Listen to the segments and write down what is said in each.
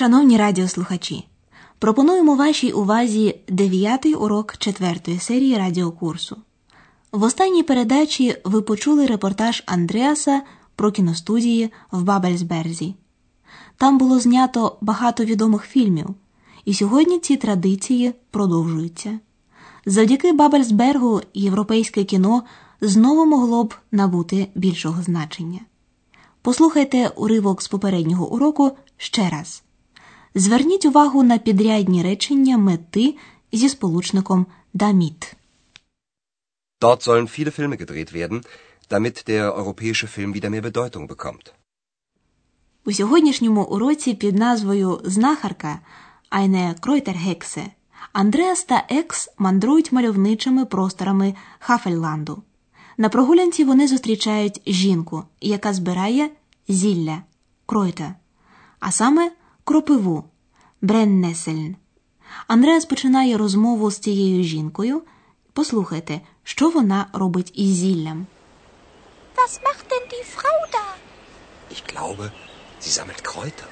Шановні радіослухачі, пропонуємо вашій увазі дев'ятий урок четвертої серії радіокурсу. В останній передачі ви почули репортаж Андреаса про кіностудії в Бабельсберзі. Там було знято багато відомих фільмів, і сьогодні ці традиції продовжуються. Завдяки Бабельсбергу європейське кіно знову могло б набути більшого значення. Послухайте уривок з попереднього уроку ще раз. Зверніть увагу на підрядні речення мети зі сполучником damit. Dort sollen viele Filme gedreht werden, damit der europäische Film wieder mehr Bedeutung bekommt. У сьогоднішньому уроці під назвою Знахарка Айне Кройтергексе Андреас та Екс мандрують мальовничими просторами Хафельланду. На прогулянці вони зустрічають жінку, яка збирає зілля кройта, а саме кропиву Бреннесельн. Андреас починає розмову з цією жінкою. Послухайте, що вона робить із зіллям. Was macht denn die Frau da? Ich glaube, sie sammelt Kräuter.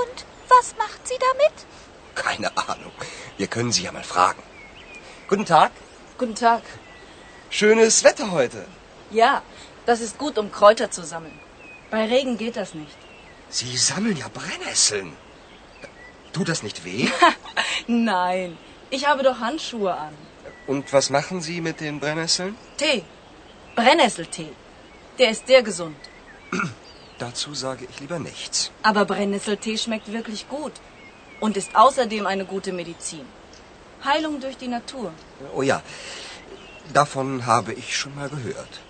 Und was macht sie damit? Keine Ahnung. Wir können sie ja mal fragen. Guten Tag. Guten Tag. Schönes Wetter heute. Ja, das ist gut, um Kräuter zu sammeln. Bei Regen geht das nicht. Sie sammeln ja Brennnesseln. Tut das nicht weh? Nein, ich habe doch Handschuhe an. Und was machen Sie mit den Brennnesseln? Tee. Brennnesseltee. Der ist sehr gesund. Dazu sage ich lieber nichts. Aber Brennnesseltee schmeckt wirklich gut und ist außerdem eine gute Medizin. Heilung durch die Natur. Oh ja, davon habe ich schon mal gehört.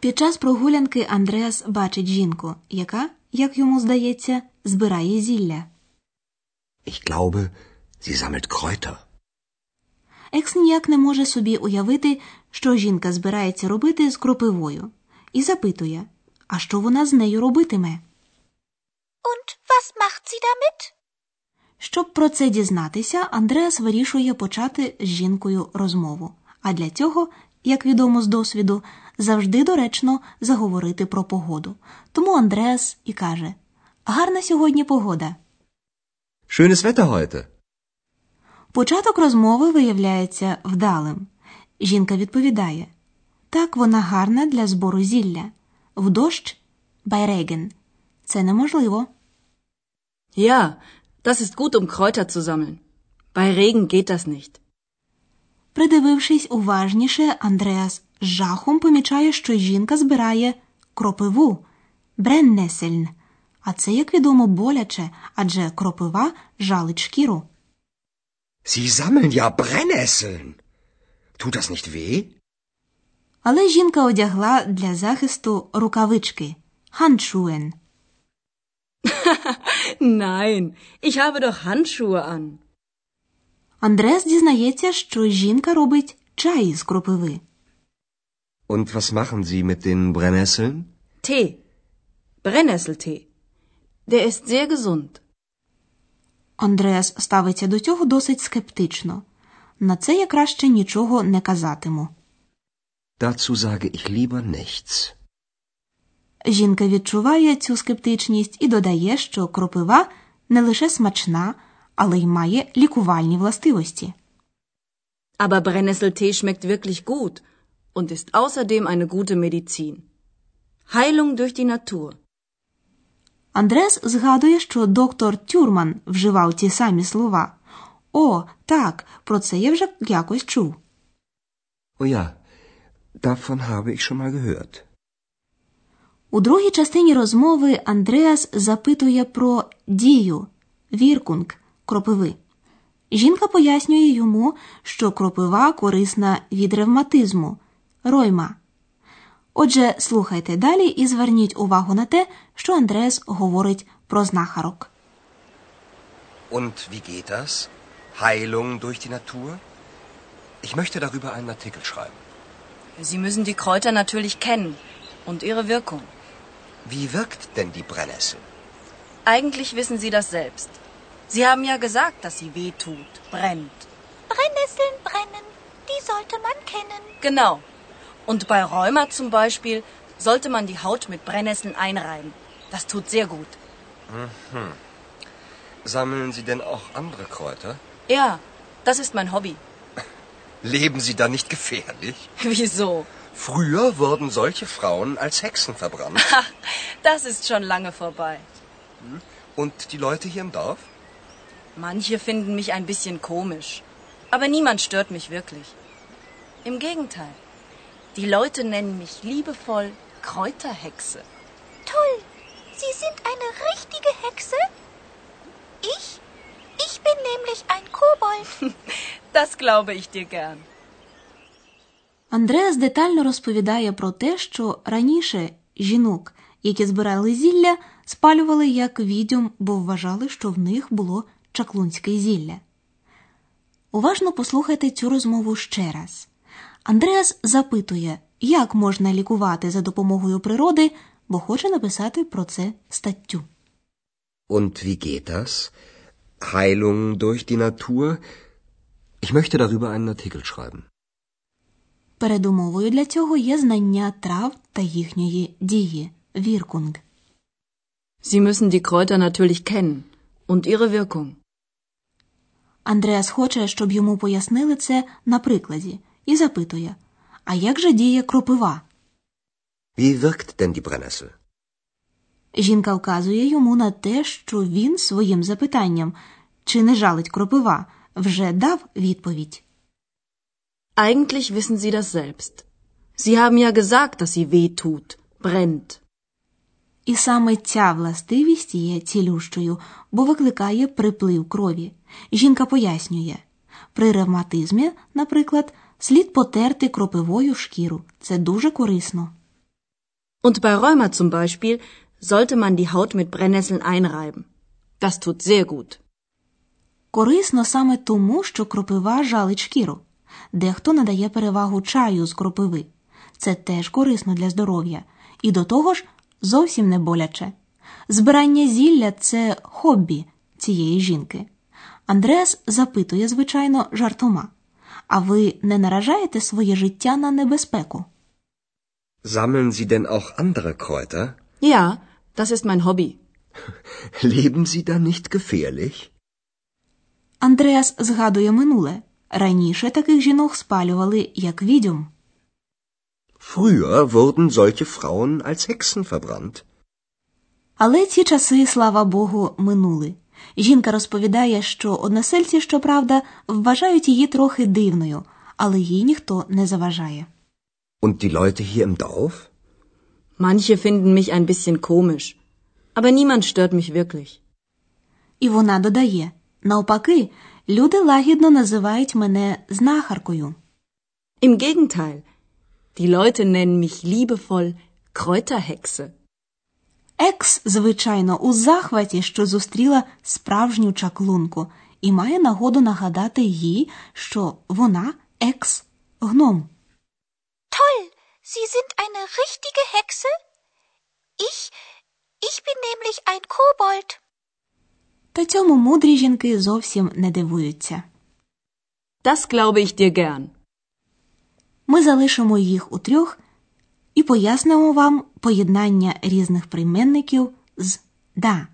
Під час прогулянки Андреас бачить жінку, яка, як йому здається, збирає зілля. Ich glaube, sie sammelt Kräuter. Екс ніяк не може собі уявити, що жінка збирається робити з кропивою, і запитує, а що вона з нею робитиме. Und was macht sie damit? Щоб про це дізнатися, Андреас вирішує почати з жінкою розмову. А для цього, як відомо з досвіду, завжди доречно заговорити про погоду. Тому Андреас і каже: Гарна сьогодні погода. Schönes Wetter heute. Початок розмови виявляється вдалим. Жінка відповідає: Так, вона гарна для збору зілля. В дощ байреген. Це неможливо. Ja, das ist gut, um Kräuter zu sammeln. Bei Regen geht das nicht. Придивившись уважніше, Андреас з жахом помічає, що жінка збирає кропиву бреннесельн. А це, як відомо, боляче, адже кропива жалить шкіру. Sie sammeln ja Brennnesseln. Tut das nicht weh? Але жінка одягла для захисту рукавички ханшуен. Nein, ich habe doch Handschuhe an. Андреас дізнається, що жінка робить чай з кропиви. Und was machen Sie mit den Brennnesseln? Tee. Brennnesseltee. Der ist sehr gesund. Андреас ставиться до цього досить скептично. На це я краще нічого не казатиму. Dazu sage ich lieber nichts. Жінка відчуває цю скептичність і додає, що кропива не лише смачна, але й має лікувальні властивості. Aber Brennnesseltee schmeckt wirklich gut und ist außerdem eine gute Medizin. Heilung durch die Natur. Андрес згадує, що доктор Тюрман вживав ті самі слова. О, так, про це я вже якось чув. Oh ja, davon habe ich schon mal gehört. У другій частині розмови Андреас запитує про дію віркунг кропиви. Жінка пояснює йому, що кропива корисна від ревматизму ройма. Отже, слухайте далі і зверніть увагу на те, що Андреас говорить про знахарок. Und wie geht das? Heilung durch die Natur? Ich möchte darüber einen Artikel schreiben. Sie müssen die Kräuter natürlich kennen und ihre Wirkung. Wie wirkt denn die Brennnessel? Eigentlich wissen Sie das selbst. Sie haben ja gesagt, dass sie weh tut, brennt. Brennnesseln brennen, die sollte man kennen. Genau. Und bei Rheuma zum Beispiel sollte man die Haut mit Brennnesseln einreiben. Das tut sehr gut. Sammeln Sie denn auch andere Kräuter? Ja, das ist mein Hobby. Leben Sie da nicht gefährlich? Wieso? Früher wurden solche Frauen als Hexen verbrannt. Ach, das ist schon lange vorbei. Und die Leute hier im Dorf? Manche finden mich ein bisschen komisch. Aber niemand stört mich wirklich. Im Gegenteil. Die Leute nennen mich liebevoll Kräuterhexe. Toll. Sie sind eine richtige Hexe? Ich? Ich bin nämlich ein Kobold. Das glaube ich dir gern. Андреас детально розповідає про те, що раніше жінок, які збирали зілля, спалювали як відьом, бо вважали, що в них було чаклунське зілля. Уважно послухайте цю розмову ще раз. Андреас запитує, як можна лікувати за допомогою природи, бо хоче написати про це статтю. Und wie geht das? Heilung durch die Natur? Ich möchte darüber einen Artikel schreiben. Передумовою для цього є знання трав та їхньої дії віркунг. Sie müssen die Kräuter natürlich kennen und ihre Wirkung. Андреас хоче, щоб йому пояснили це на прикладі, і запитує: А як же діє кропива? Wie wirkt denn die Brennnessel? Жінка вказує йому на те, що він своїм запитанням, чи не жалить кропива, вже дав відповідь. Eigentlich wissen Sie das selbst. Sie haben ja gesagt, dass sie weh tut, brennt. І саме ця властивість є цілющою, бо викликає приплив крові. Жінка пояснює, при ревматизмі, наприклад, слід потерти кропивою шкіру. Це дуже корисно. Und bei Rheuma zum Beispiel sollte man die Haut mit Brennnesseln einreiben. Das tut sehr gut. Корисно саме тому, що кропива жалить шкіру. Дехто надає перевагу чаю з кропиви. Це теж корисно для здоров'я. І до того ж зовсім не боляче. Збирання зілля це хобі цієї жінки. Андреас запитує, звичайно, жартома. А ви не наражаєте своє життя на небезпеку? Sammeln Sie denn auch andere Kräuter? Ja, das ist mein Hobby. Leben Sie da nicht gefährlich? Андреас згадує минуле. Раніше таких жінок спалювали як відьом. Früher wurden solche Frauen als Hexen verbrannt. Але ці часи, слава Богу, минули. Жінка розповідає, що односельці, щоправда, вважають її трохи дивною, але їй ніхто не заважає. Und die Leute hier im Dorf? Manche finden mich ein bisschen komisch. Aber niemand stört mich wirklich. І вона додає: навпаки, люди лагідно називають мене знахаркою. Im Gegenteil. Die Leute nennen mich liebevoll Kräuterhexe. Екс, звичайно, у захваті, що зустріла справжню чаклунку, і має нагоду нагадати їй, що вона екс гном. Toll. Sie sind eine richtige Hexe? Ich? Ich bin nämlich ein Kobold. Та цьому мудрі жінки зовсім не дивуються. Das glaube ich dir gern. Ми залишимо їх у трьох і пояснимо вам поєднання різних прийменників з да.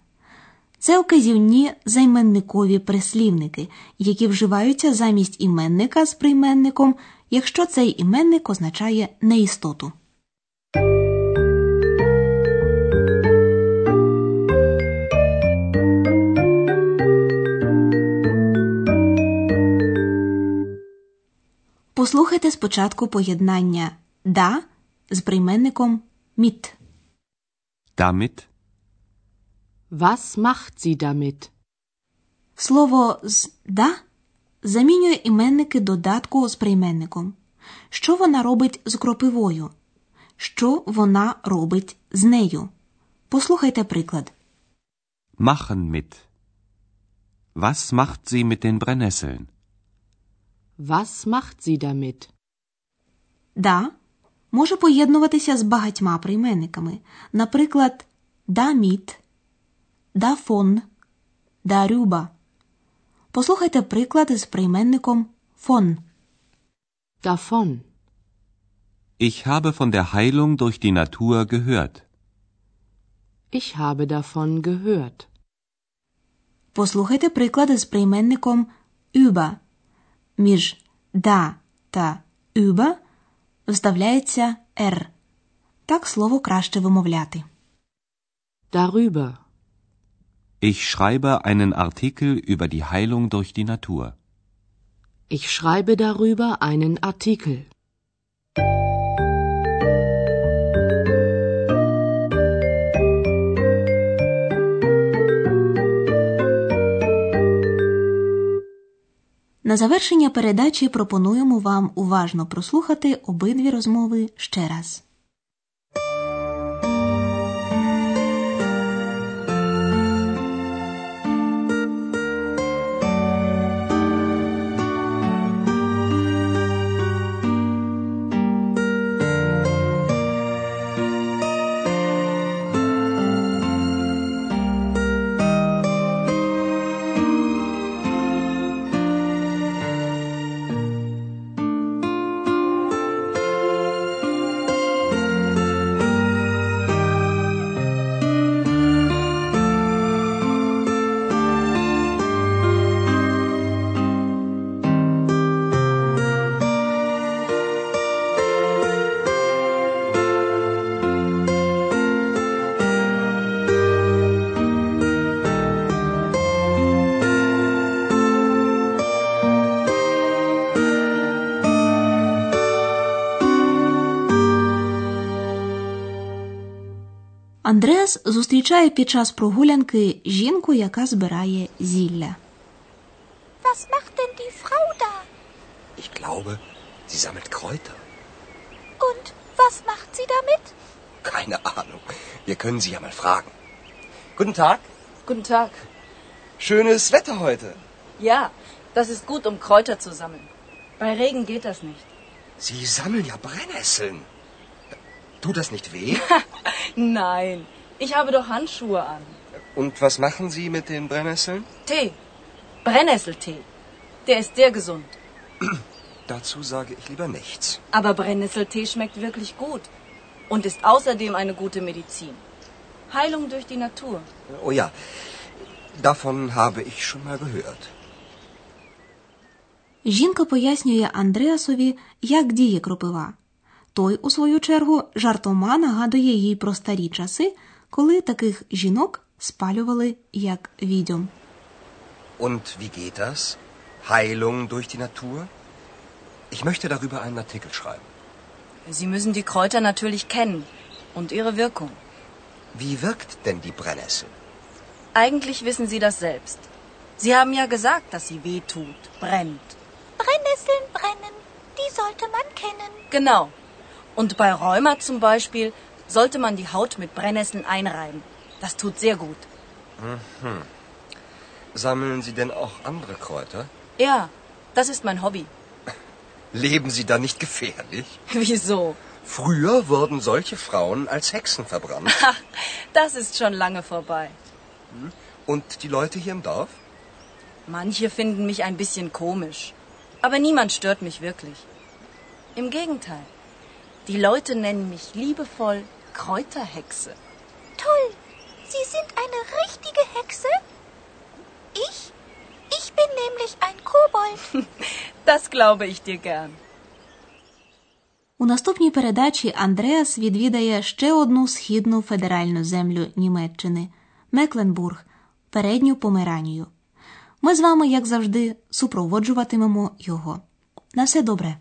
Це вказівні займенникові прислівники, які вживаються замість іменника з прийменником, якщо цей іменник означає неістоту. Послухайте спочатку поєднання да з прийменником міт. Damit? Was macht sie damit? Слово з да замінює іменники додатку з прийменником. Що вона робить з кропивою? Що вона робить з нею? Послухайте приклад. Machen mit. Was macht sie mit den Brennnesseln? Was macht sie damit? Да може поєднуватися з багатьма прийменниками. Наприклад, damit, davon, darüber. Послухайте приклад з прийменником von. Davon. Ich habe von der Heilung durch die Natur gehört. Ich habe davon gehört. Послухайте приклади з прийменником über. Між да та über вставляється «р». Так слово краще вимовляти. Darüber. Ich schreibe einen Artikel über die Heilung durch die Natur. Ich schreibe darüber einen Artikel. На завершення передачі пропонуємо вам уважно прослухати обидві розмови ще раз. Андреас зустрічає під час прогулянки жінку, яка збирає зілля. Was macht denn die Frau da? Ich glaube, sie sammelt Kräuter. Und was macht sie damit? Keine Ahnung. Wir können sie ja mal fragen. Guten Tag. Guten Tag. Schönes Wetter heute. Ja, das ist gut, um Kräuter zu sammeln. Bei Regen geht das nicht. Sie sammeln ja Brennnesseln. Tut das nicht weh? Nein, ich habe doch Handschuhe an. Und was machen Sie mit den Brennnesseln? Tee. Brennnesseltee. Der ist sehr gesund. Dazu sage ich lieber nichts. Aber Brennnesseltee schmeckt wirklich gut und ist außerdem eine gute Medizin. Heilung durch die Natur. Oh ja, davon habe ich schon mal gehört. Жінка пояснює Андреасові, як діє кропива. Той, у свою чергу, жартома нагадує їй про старі часи, коли таких жінок спалювали як відьом. Und wie geht das? Heilung durch die Natur? Ich möchte darüber einen Artikel schreiben. Sie müssen die Kräuter natürlich kennen und ihre Wirkung. Wie wirkt denn die Brennnessel? Eigentlich wissen Sie das selbst. Sie haben ja gesagt, dass sie weh tut, brennt. Brennnesseln brennen, die sollte man kennen. Genau. Und bei Rheuma zum Beispiel sollte man die Haut mit Brennnesseln einreiben. Das tut sehr gut. Sammeln Sie denn auch andere Kräuter? Ja, das ist mein Hobby. Leben Sie da nicht gefährlich? Wieso? Früher wurden solche Frauen als Hexen verbrannt. Das ist schon lange vorbei. Und die Leute hier im Dorf? Manche finden mich ein bisschen komisch. Aber niemand stört mich wirklich. Im Gegenteil. Die Leute nennen mich liebevoll Kräuterhexe. Toll, Sie sind eine richtige Hexe? Ich? Ich bin nämlich ein Kobold. Das glaube ich dir gern. У наступній передачі Андреас відвідає ще одну східну федеральну землю Німеччини Мекленбург, передню Померанію. Ми з вами, як завжди, супроводжуватимемо його. На все добре!